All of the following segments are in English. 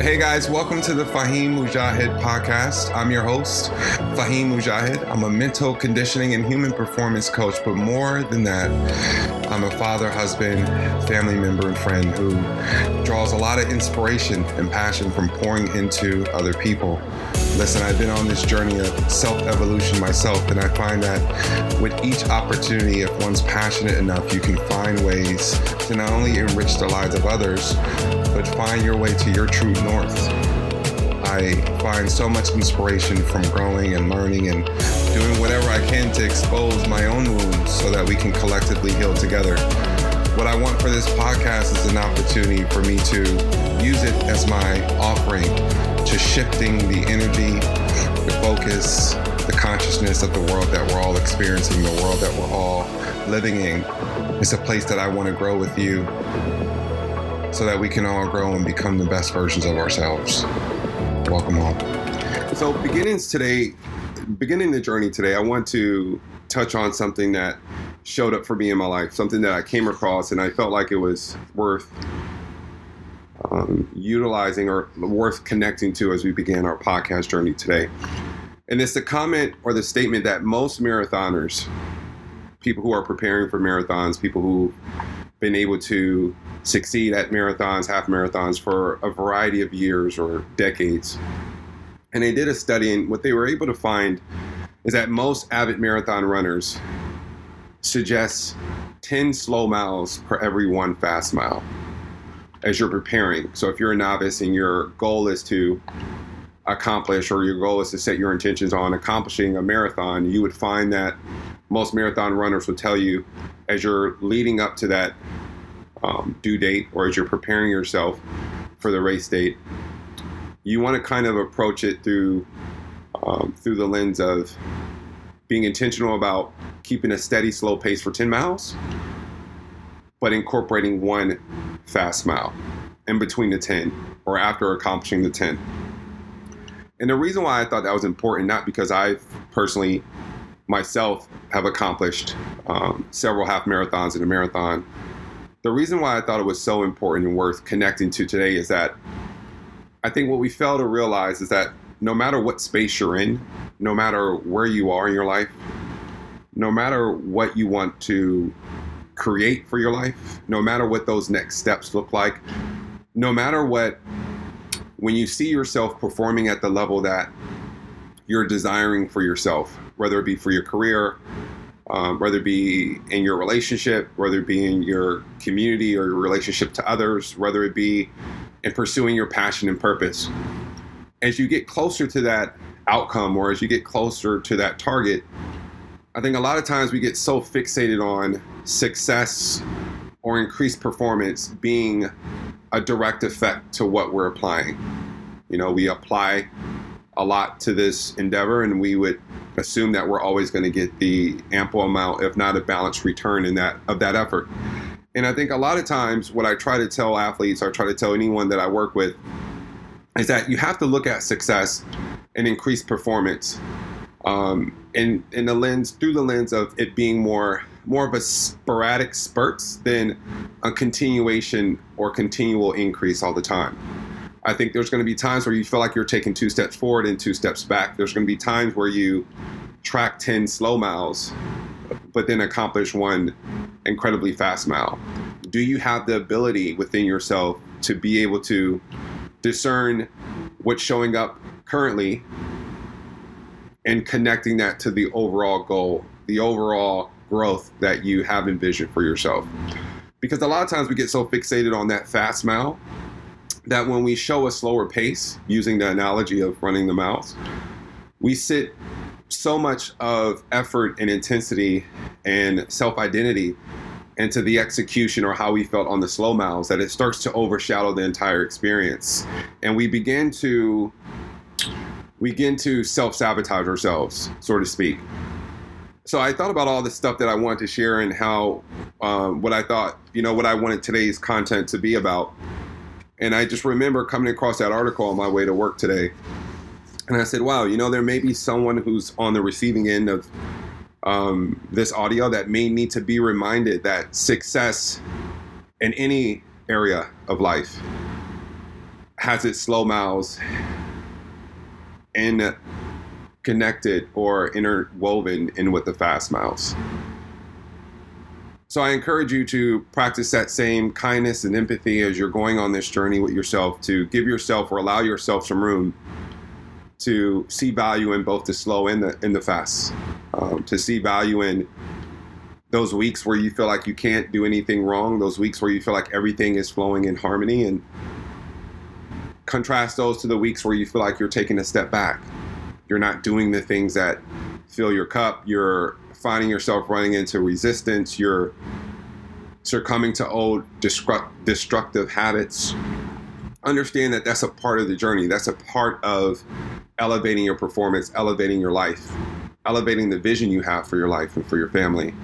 Hey guys, welcome to the Faheem Mujahid podcast. I'm your host, Faheem Mujahid. I'm a mental conditioning and human performance coach, but more than that, I'm a father, husband, family member, and friend who draws a lot of inspiration and passion from pouring into other people. Listen, I've been on this journey of self evolution myself, and I find that with each opportunity, if one's passionate enough, you can find ways to not only enrich the lives of others, but find your way to your true north. I find so much inspiration from growing and learning and doing whatever I can to expose my own wounds so that we can collectively heal together. What I want for this podcast is an opportunity for me to use it as my offering to shifting the energy, the focus, the consciousness of the world that we're all experiencing, the world that we're all living in. It's a place that I want to grow with you so that we can all grow and become the best versions of ourselves. Welcome home. So, beginnings today, beginning the journey today, I want to touch on something that showed up for me in my life, something that I came across and I felt like it was worth um, utilizing or worth connecting to as we began our podcast journey today. And it's the comment or the statement that most marathoners, people who are preparing for marathons, people who've been able to succeed at marathons, half marathons for a variety of years or decades. And they did a study, and what they were able to find is that most avid marathon runners suggest 10 slow miles per every one fast mile as you're preparing. So if you're a novice and your goal is to accomplish or your goal is to set your intentions on accomplishing a marathon, you would find that most marathon runners would tell you as you're leading up to that um, due date or as you're preparing yourself for the race date, you want to kind of approach it through um, through the lens of being intentional about keeping a steady, slow pace for 10 miles, but incorporating one fast mile in between the 10 or after accomplishing the 10. And the reason why I thought that was important, not because I personally myself have accomplished um, several half marathons and a marathon. The reason why I thought it was so important and worth connecting to today is that I think what we fail to realize is that no matter what space you're in, no matter where you are in your life, no matter what you want to create for your life, no matter what those next steps look like, no matter what, when you see yourself performing at the level that you're desiring for yourself, whether it be for your career, um, whether it be in your relationship, whether it be in your community or your relationship to others, whether it be in pursuing your passion and purpose. As you get closer to that outcome or as you get closer to that target, I think a lot of times we get so fixated on success or increased performance being a direct effect to what we're applying. You know, we apply a lot to this endeavor, and we would assume that we're always going to get the ample amount, if not a balanced return in that of that effort. And I think a lot of times, what I try to tell athletes, or try to tell anyone that I work with, is that you have to look at success and increased performance, um, in in the lens through the lens of it being more more of a sporadic spurts than a continuation or continual increase all the time. I think there's going to be times where you feel like you're taking two steps forward and two steps back. There's going to be times where you track 10 slow miles, but then accomplish one incredibly fast mile. Do you have the ability within yourself to be able to discern what's showing up currently and connecting that to the overall goal, the overall growth that you have envisioned for yourself? Because a lot of times we get so fixated on that fast mile that when we show a slower pace, using the analogy of running the mouth, we sit so much of effort and intensity and self identity into the execution or how we felt on the slow miles that it starts to overshadow the entire experience. And we begin to we begin to self sabotage ourselves, so to speak. So I thought about all the stuff that I wanted to share and how um, what I thought, you know, what I wanted today's content to be about. And I just remember coming across that article on my way to work today. And I said, wow, you know, there may be someone who's on the receiving end of um, this audio that may need to be reminded that success in any area of life has its slow miles in connected or interwoven in with the fast miles. So I encourage you to practice that same kindness and empathy as you're going on this journey with yourself to give yourself or allow yourself some room to see value in both the slow and the in the fast. Um, to see value in those weeks where you feel like you can't do anything wrong, those weeks where you feel like everything is flowing in harmony, and contrast those to the weeks where you feel like you're taking a step back. You're not doing the things that fill your cup. You're finding yourself running into resistance. You're succumbing to old destructive habits. Understand that that's a part of the journey. That's a part of elevating your performance, elevating your life, elevating the vision you have for your life and for your family.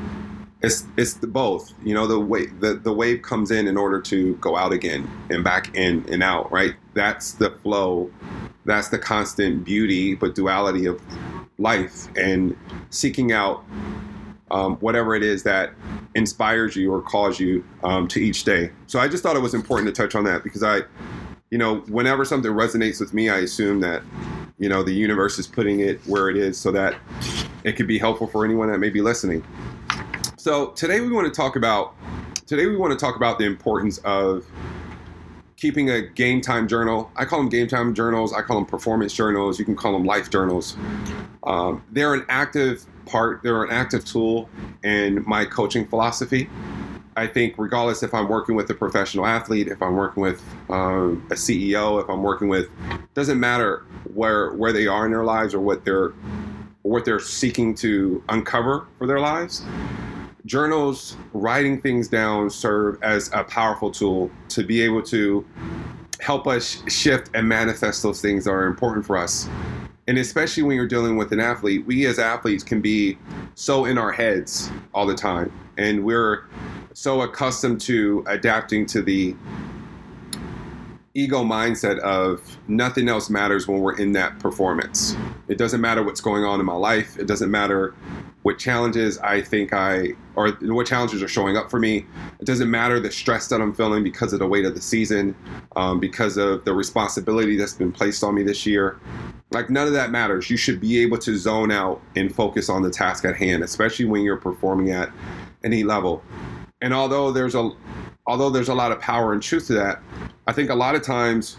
It's it's the both. You know, the wave the, the wave comes in in order to go out again and back in and out, right? That's the flow. That's the constant beauty but duality of life and seeking out um, whatever it is that inspires you or calls you um, to each day. So I just thought it was important to touch on that because I, you know, whenever something resonates with me, I assume that, you know, the universe is putting it where it is so that it could be helpful for anyone that may be listening. So today we want to talk about today we want to talk about the importance of keeping a game time journal. I call them game time journals. I call them performance journals. You can call them life journals. Um, they're an active part. They're an active tool in my coaching philosophy. I think regardless if I'm working with a professional athlete, if I'm working with um, a CEO, if I'm working with, doesn't matter where where they are in their lives or what they're what they're seeking to uncover for their lives journals, writing things down serve as a powerful tool to be able to help us shift and manifest those things that are important for us. And especially when you're dealing with an athlete, we as athletes can be so in our heads all the time. And we're so accustomed to adapting to the ego mindset of nothing else matters when we're in that performance. It doesn't matter what's going on in my life. It doesn't matter what challenges I think I, or what challenges are showing up for me. It doesn't matter the stress that I'm feeling because of the weight of the season, um, because of the responsibility that's been placed on me this year. Like none of that matters. You should be able to zone out and focus on the task at hand, especially when you're performing at any level. And although there's a although there's a lot of power and truth to that, I think a lot of times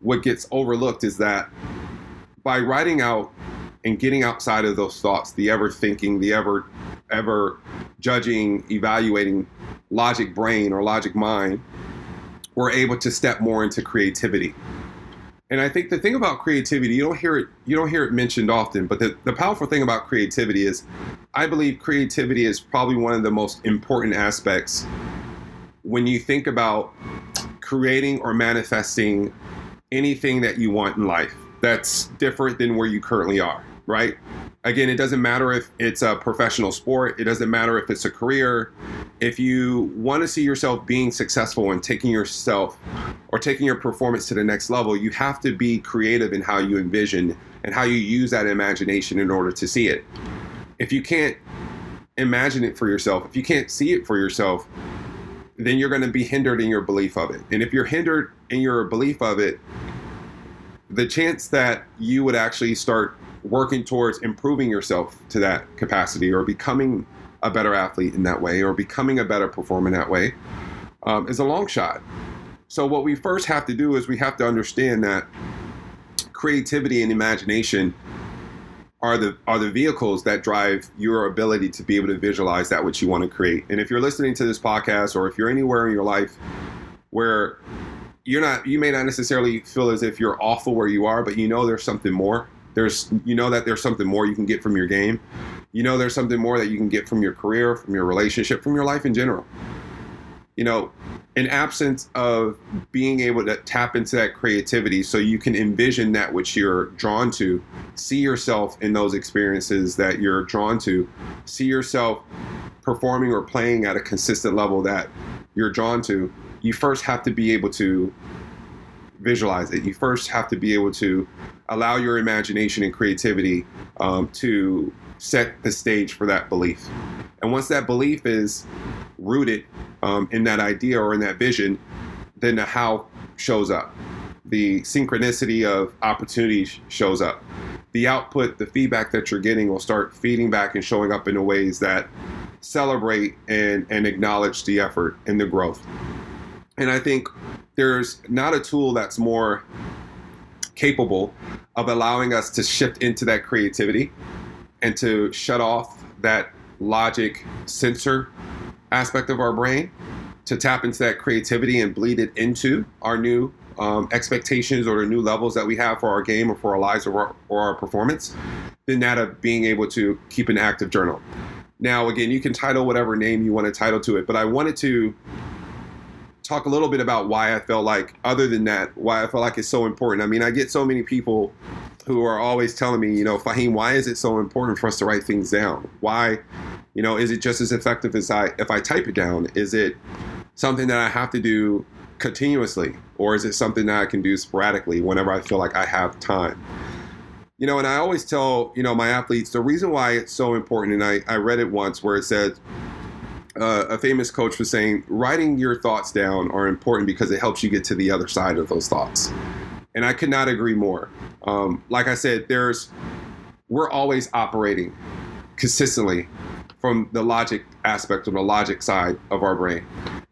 what gets overlooked is that by writing out and getting outside of those thoughts, the ever thinking, the ever ever judging, evaluating logic brain or logic mind, we're able to step more into creativity. And I think the thing about creativity, you don't hear it, you don't hear it mentioned often, but the, the powerful thing about creativity is I believe creativity is probably one of the most important aspects when you think about creating or manifesting anything that you want in life that's different than where you currently are, right? Again, it doesn't matter if it's a professional sport, it doesn't matter if it's a career. If you want to see yourself being successful and taking yourself or taking your performance to the next level, you have to be creative in how you envision and how you use that imagination in order to see it. If you can't imagine it for yourself, if you can't see it for yourself, then you're going to be hindered in your belief of it. And if you're hindered in your belief of it, the chance that you would actually start working towards improving yourself to that capacity or becoming a better athlete in that way or becoming a better performer in that way um, is a long shot. So, what we first have to do is we have to understand that creativity and imagination are the are the vehicles that drive your ability to be able to visualize that which you want to create. And if you're listening to this podcast or if you're anywhere in your life where you're not you may not necessarily feel as if you're awful where you are, but you know there's something more. There's you know that there's something more you can get from your game. You know there's something more that you can get from your career, from your relationship, from your life in general. You know, in absence of being able to tap into that creativity. So you can envision that which you're drawn to, see yourself in those experiences that you're drawn to, see yourself performing or playing at a consistent level that you're drawn to, you first have to be able to visualize it. You first have to be able to allow your imagination and creativity um, to set the stage for that belief. And once that belief is rooted um, in that idea or in that vision, then the how shows up. the synchronicity of opportunity shows up. The output, the feedback that you're getting will start feeding back and showing up in ways that celebrate and, and acknowledge the effort and the growth. And I think there's not a tool that's more capable of allowing us to shift into that creativity and to shut off that logic censor aspect of our brain to tap into that creativity and bleed it into our new um, expectations or the new levels that we have for our game or for our lives or our, or our performance than that of being able to keep an active journal. Now, again, you can title whatever name you want to title to it, but I wanted to talk a little bit about why I felt like, other than that, why I felt like it's so important. I mean, I get so many people who are always telling me, you know, Faheem, why is it so important for us to write things down? Why, you know, is it just as effective as I if I type it down? Is it something that I have to do continuously, or is it something that I can do sporadically whenever I feel like I have time? You know, and I always tell, you know, my athletes the reason why it's so important, and I, I read it once where it said, uh, a famous coach was saying, writing your thoughts down are important because it helps you get to the other side of those thoughts. And I could not agree more. Um, like I said, there's, we're always operating consistently from the logic aspect or the logic side of our brain.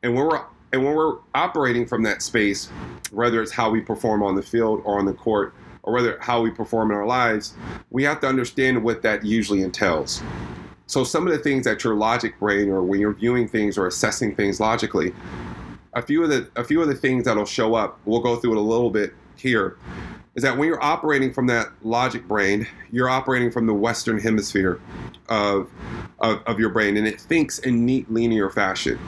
And when we're and when we're operating from that space, whether it's how we perform on the field or on the court, or whether how we perform in our lives, we have to understand what that usually entails. So some of the things that your logic brain or when you're viewing things or assessing things logically, a few of the a few of the things that'll show up, we'll go through it a little bit here, is that when you're operating from that logic brain, you're operating from the western hemisphere of, of, of your brain and it thinks in neat linear fashion.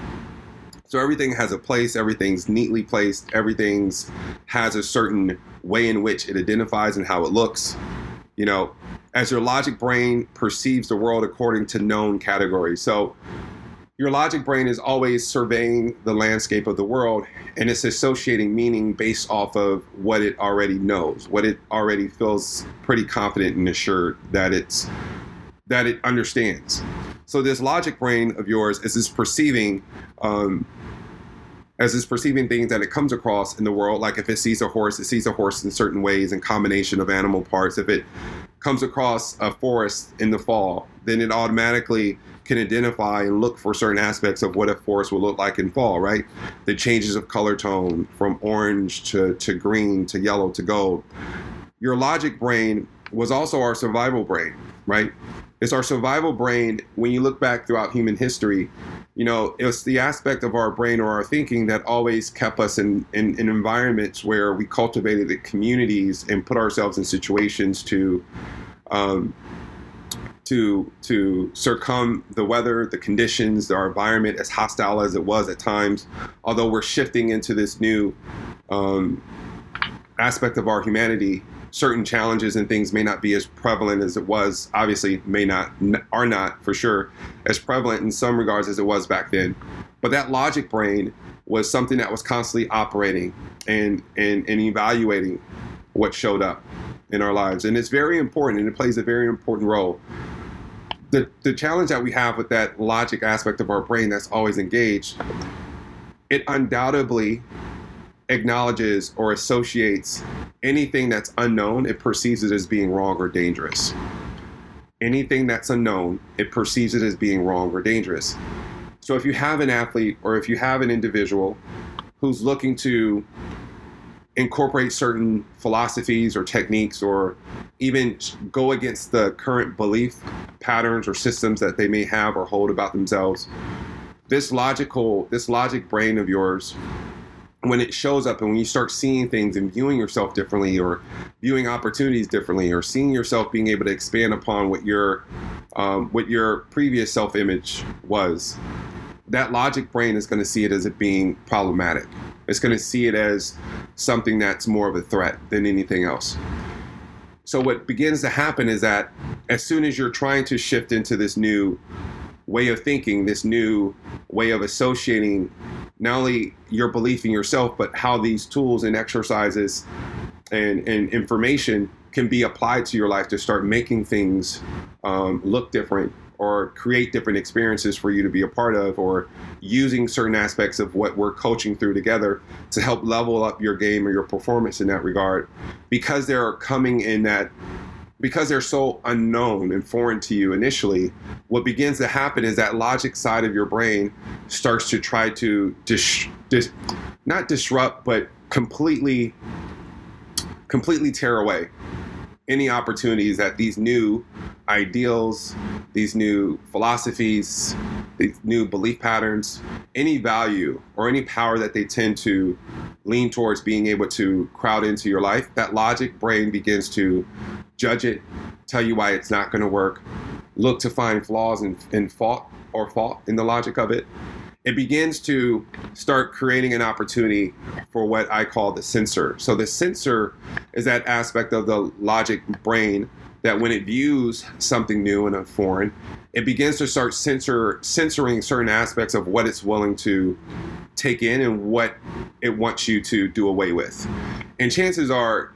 So everything has a place, everything's neatly placed, everything's has a certain way in which it identifies and how it looks. You know, as your logic brain perceives the world according to known categories. So your logic brain is always surveying the landscape of the world and it's associating meaning based off of what it already knows, what it already feels pretty confident and assured that it's that it understands. So this logic brain of yours is this perceiving um, as it's perceiving things that it comes across in the world. Like if it sees a horse, it sees a horse in certain ways and combination of animal parts. If it comes across a forest in the fall, then it automatically can identify and look for certain aspects of what a forest will look like in fall, right? The changes of color tone from orange to, to green to yellow to gold. Your logic brain was also our survival brain, right? It's our survival brain when you look back throughout human history you know, it's the aspect of our brain or our thinking that always kept us in, in, in environments where we cultivated the communities and put ourselves in situations to um, to to circum the weather, the conditions, our environment, as hostile as it was at times. Although we're shifting into this new um, aspect of our humanity, certain challenges and things may not be as prevalent as it was. Obviously, may not are not for sure as prevalent in some regards as it was back then. But that logic brain was something that was constantly operating and and, and evaluating what showed up in our lives, and it's very important, and it plays a very important role. The, the challenge that we have with that logic aspect of our brain that's always engaged, it undoubtedly acknowledges or associates anything that's unknown, it perceives it as being wrong or dangerous. Anything that's unknown, it perceives it as being wrong or dangerous. So if you have an athlete or if you have an individual who's looking to incorporate certain philosophies or techniques or even go against the current belief patterns or systems that they may have or hold about themselves this logical this logic brain of yours when it shows up and when you start seeing things and viewing yourself differently or viewing opportunities differently or seeing yourself being able to expand upon what your um, what your previous self-image was that logic brain is going to see it as it being problematic. It's going to see it as something that's more of a threat than anything else. So what begins to happen is that as soon as you're trying to shift into this new way of thinking this new way of associating not only your belief in yourself, but how these tools and exercises and, and information can be applied to your life to start making things um, look different or create different experiences for you to be a part of or using certain aspects of what we're coaching through together to help level up your game or your performance in that regard. Because they're coming in that because they're so unknown and foreign to you initially what begins to happen is that logic side of your brain starts to try to dis, dis, not disrupt but completely completely tear away any opportunities that these new ideals, these new philosophies, these new belief patterns, any value or any power that they tend to lean towards being able to crowd into your life, that logic brain begins to judge it, tell you why it's not going to work, look to find flaws and, fault or fault in the logic of it, it begins to start creating an opportunity for what I call the censor. So the censor is that aspect of the logic brain that when it views something new and foreign, it begins to start censor censoring certain aspects of what it's willing to take in and what it wants you to do away with. And chances are,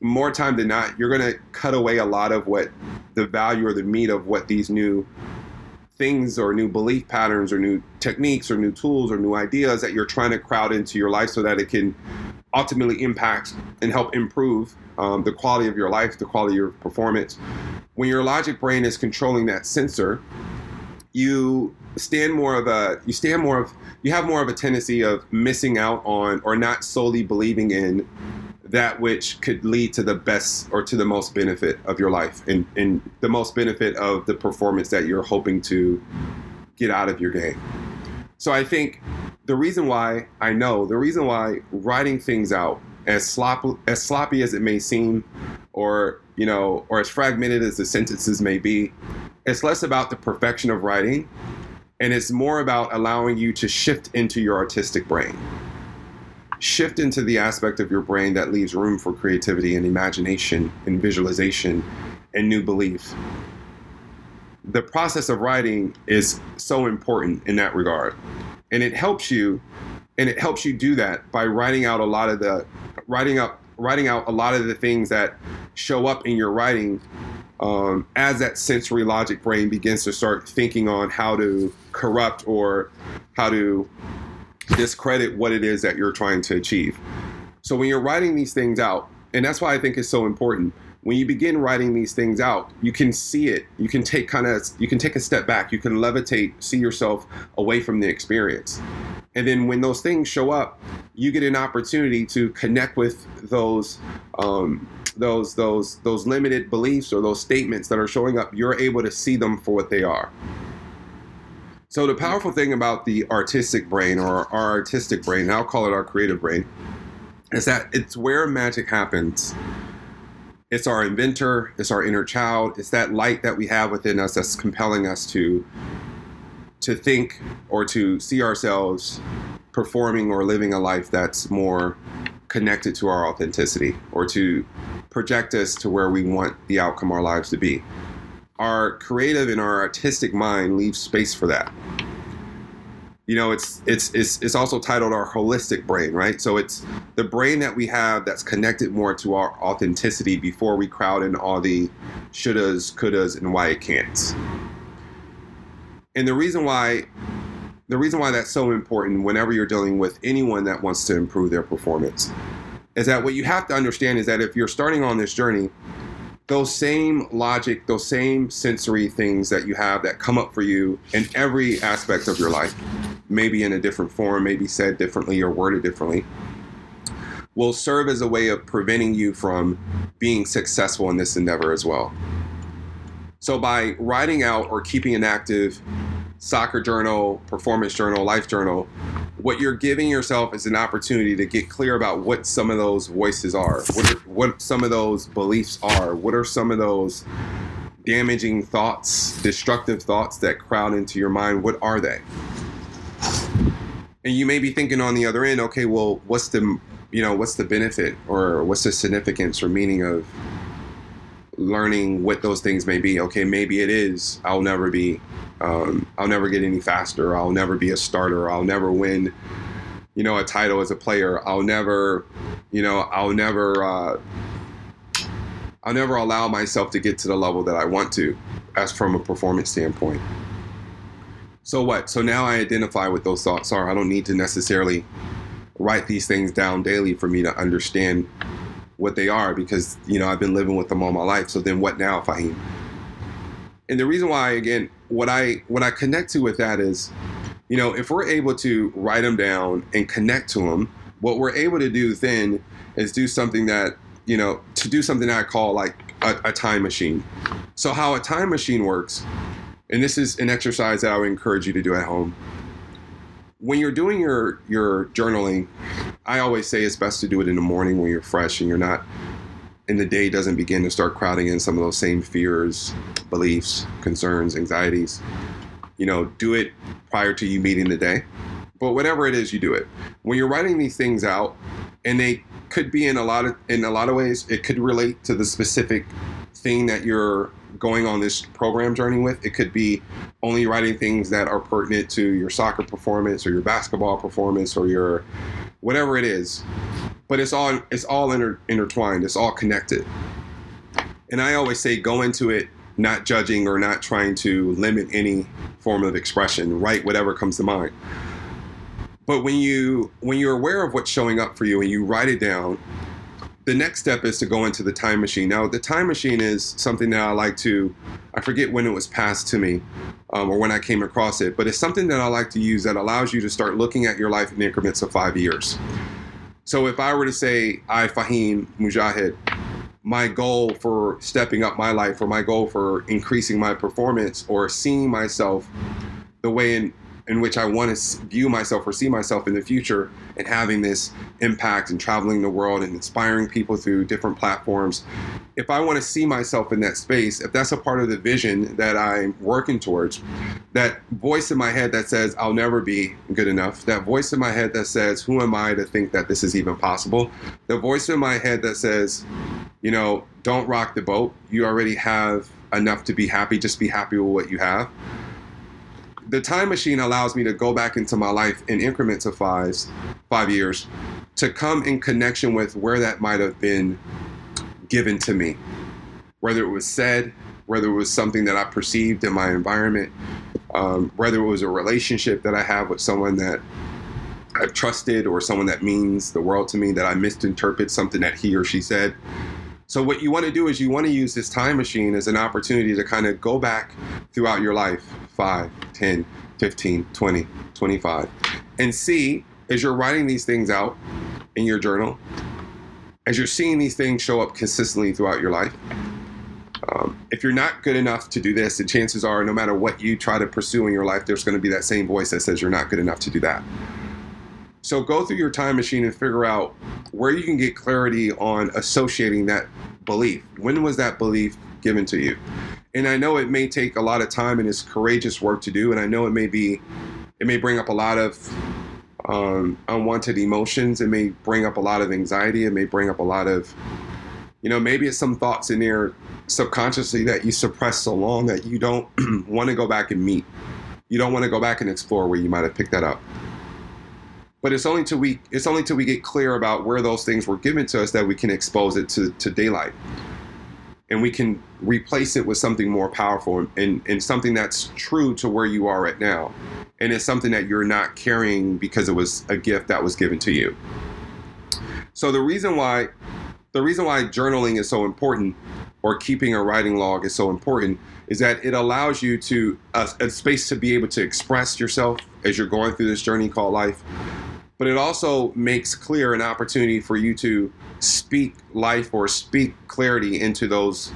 more time than not, you're going to cut away a lot of what the value or the meat of what these new things or new belief patterns or new techniques or new tools or new ideas that you're trying to crowd into your life so that it can ultimately impact and help improve um, the quality of your life, the quality of your performance. When your logic brain is controlling that censor, you stand more of a you stand more of you have more of a tendency of missing out on or not solely believing in that which could lead to the best or to the most benefit of your life and, and the most benefit of the performance that you're hoping to get out of your game. So I think the reason why I know the reason why writing things out as sloppy as sloppy as it may seem, or you know, or as fragmented as the sentences may be, it's less about the perfection of writing, and it's more about allowing you to shift into your artistic brain shift into the aspect of your brain that leaves room for creativity and imagination and visualization and new belief. The process of writing is so important in that regard. And it helps you and it helps you do that by writing out a lot of the writing up writing out a lot of the things that show up in your writing um, as that sensory logic brain begins to start thinking on how to corrupt or how to discredit what it is that you're trying to achieve. So when you're writing these things out, and that's why I think it's so important. When you begin writing these things out, you can see it. You can take kind of you can take a step back. You can levitate, see yourself away from the experience. And then when those things show up, you get an opportunity to connect with those um, those those those limited beliefs or those statements that are showing up. You're able to see them for what they are. So the powerful thing about the artistic brain or our artistic brain, I'll call it our creative brain, is that it's where magic happens. It's our inventor, it's our inner child, it's that light that we have within us that's compelling us to to think or to see ourselves performing or living a life that's more connected to our authenticity or to project us to where we want the outcome our lives to be our creative and our artistic mind leaves space for that. You know, it's it's it's it's also titled our holistic brain, right? So it's the brain that we have that's connected more to our authenticity before we crowd in all the shouldas, couldas, and why it can't. And the reason why the reason why that's so important whenever you're dealing with anyone that wants to improve their performance is that what you have to understand is that if you're starting on this journey, those same logic, those same sensory things that you have that come up for you in every aspect of your life, maybe in a different form, maybe said differently or worded differently, will serve as a way of preventing you from being successful in this endeavor as well. So, by writing out or keeping an active soccer journal, performance journal, life journal, what you're giving yourself is an opportunity to get clear about what some of those voices are, what, are, what some of those beliefs are, what are some of those damaging thoughts, destructive thoughts that crowd into your mind, what are they? And you may be thinking on the other end, okay, well, what's the you know, what's the benefit or what's the significance or meaning of learning what those things may be? Okay, maybe it is I'll never be um, I'll never get any faster. I'll never be a starter. I'll never win, you know, a title as a player. I'll never, you know, I'll never, uh, I'll never allow myself to get to the level that I want to. as from a performance standpoint. So what? So now I identify what those thoughts are. I don't need to necessarily write these things down daily for me to understand what they are because you know I've been living with them all my life. So then what now, Faheem? And the reason why, again, what I what I connect to with that is, you know, if we're able to write them down and connect to them, what we're able to do then is do something that you know to do something that I call like a, a time machine. So how a time machine works, and this is an exercise that I would encourage you to do at home when you're doing your your journaling, I always say it's best to do it in the morning when you're fresh and you're not and the day doesn't begin to start crowding in some of those same fears, beliefs, concerns, anxieties. You know, do it prior to you meeting the day. But whatever it is, you do it. When you're writing these things out, and they could be in a lot of in a lot of ways, it could relate to the specific thing that you're going on this program journey with. It could be only writing things that are pertinent to your soccer performance or your basketball performance or your whatever it is. But it's all it's all inter, intertwined. It's all connected. And I always say go into it not judging or not trying to limit any form of expression. Write whatever comes to mind. But when you when you're aware of what's showing up for you and you write it down, the next step is to go into the time machine. Now, the time machine is something that I like to, I forget when it was passed to me um, or when I came across it, but it's something that I like to use that allows you to start looking at your life in increments of five years. So if I were to say, I, Faheem Mujahid, my goal for stepping up my life or my goal for increasing my performance or seeing myself the way in in which I want to view myself or see myself in the future and having this impact and traveling the world and inspiring people through different platforms. If I want to see myself in that space, if that's a part of the vision that I'm working towards, that voice in my head that says, I'll never be good enough, that voice in my head that says, Who am I to think that this is even possible? The voice in my head that says, You know, don't rock the boat. You already have enough to be happy. Just be happy with what you have the time machine allows me to go back into my life in increments of five, five years, to come in connection with where that might have been given to me, whether it was said, whether it was something that I perceived in my environment, um, whether it was a relationship that I have with someone that I've trusted or someone that means the world to me that I misinterpret something that he or she said. So what you want to do is you want to use this time machine as an opportunity to kind of go back throughout your life, 5, 10, 15, 20, 25, and see as you're writing these things out in your journal, as you're seeing these things show up consistently throughout your life, um, if you're not good enough to do this, the chances are no matter what you try to pursue in your life, there's going to be that same voice that says you're not good enough to do that. So go through your time machine and figure out where you can get clarity on associating that belief. When was that belief given to you? And I know it may take a lot of time and it's courageous work to do, and I know it may be, it may bring up a lot of um, unwanted emotions. It may bring up a lot of anxiety. It may bring up a lot of, you know, maybe it's some thoughts in there subconsciously that you suppress so long that you don't want to go back and meet. You don't want to go back and explore where you might have picked that up. But it's only till we it's only till we get clear about where those things were given to us that we can expose it to, to daylight. And we can replace it with something more powerful and, and something that's true to where you are right now. And it's something that you're not carrying because it was a gift that was given to you. So the reason why the reason why journaling is so important or keeping a writing log is so important is that it allows you to a, a space to be able to express yourself as you're going through this journey called life but it also makes clear an opportunity for you to speak life or speak clarity into those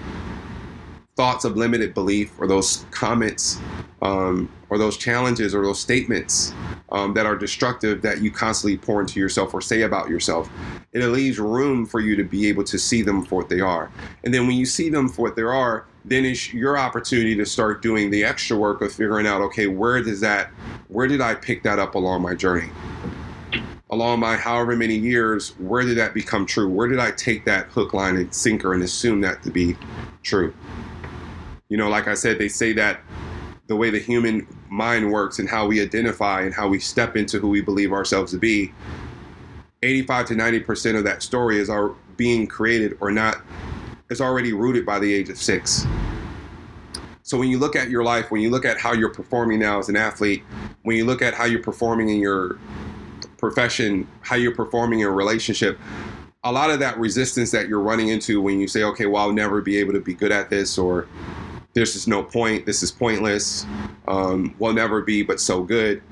thoughts of limited belief or those comments um, or those challenges or those statements um, that are destructive that you constantly pour into yourself or say about yourself. It leaves room for you to be able to see them for what they are. And then when you see them for what they are, then it's your opportunity to start doing the extra work of figuring out, okay, where does that, where did I pick that up along my journey? Along my however many years, where did that become true? Where did I take that hook, line, and sinker and assume that to be true? You know, like I said, they say that the way the human mind works and how we identify and how we step into who we believe ourselves to be, 85 to 90% of that story is our being created or not, is already rooted by the age of six. So when you look at your life, when you look at how you're performing now as an athlete, when you look at how you're performing in your profession, how you're performing in a relationship, a lot of that resistance that you're running into when you say, okay, well, I'll never be able to be good at this, or there's just no point, this is pointless, um, will never be, but so good.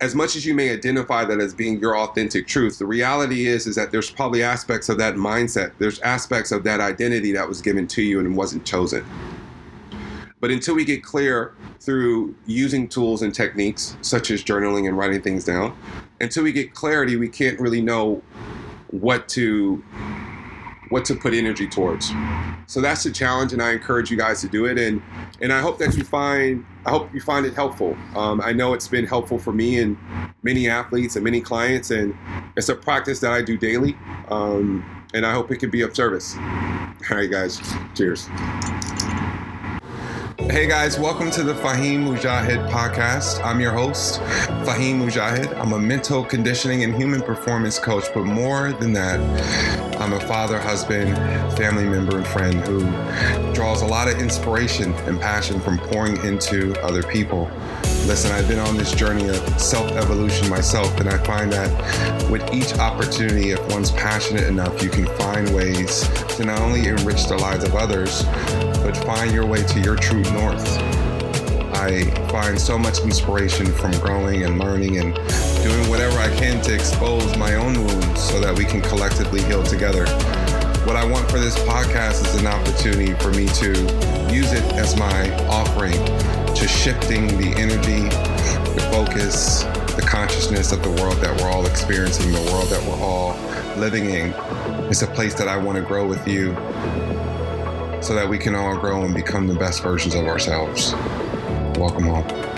As much as you may identify that as being your authentic truth, the reality is is that there's probably aspects of that mindset, there's aspects of that identity that was given to you and wasn't chosen. But until we get clear through using tools and techniques such as journaling and writing things down, until we get clarity, we can't really know what to what to put energy towards. So that's the challenge, and I encourage you guys to do it. And and I hope that you find I hope you find it helpful. Um, I know it's been helpful for me and many athletes and many clients, and it's a practice that I do daily. Um, and I hope it can be of service. All right, guys. Cheers. Hey guys, welcome to the Faheem Mujahid podcast. I'm your host, Faheem Mujahid. I'm a mental conditioning and human performance coach, but more than that, I'm a father, husband, family member, and friend who draws a lot of inspiration and passion from pouring into other people. Listen, I've been on this journey of self evolution myself, and I find that with each opportunity, if one's passionate enough, you can find ways to not only enrich the lives of others, but find your way to your true north. I find so much inspiration from growing and learning and doing whatever I can to expose my own wounds so that we can collectively heal together. What I want for this podcast is an opportunity for me to use it as my offering to shifting the energy, the focus, the consciousness of the world that we're all experiencing, the world that we're all living in. It's a place that I want to grow with you so that we can all grow and become the best versions of ourselves. Welcome home.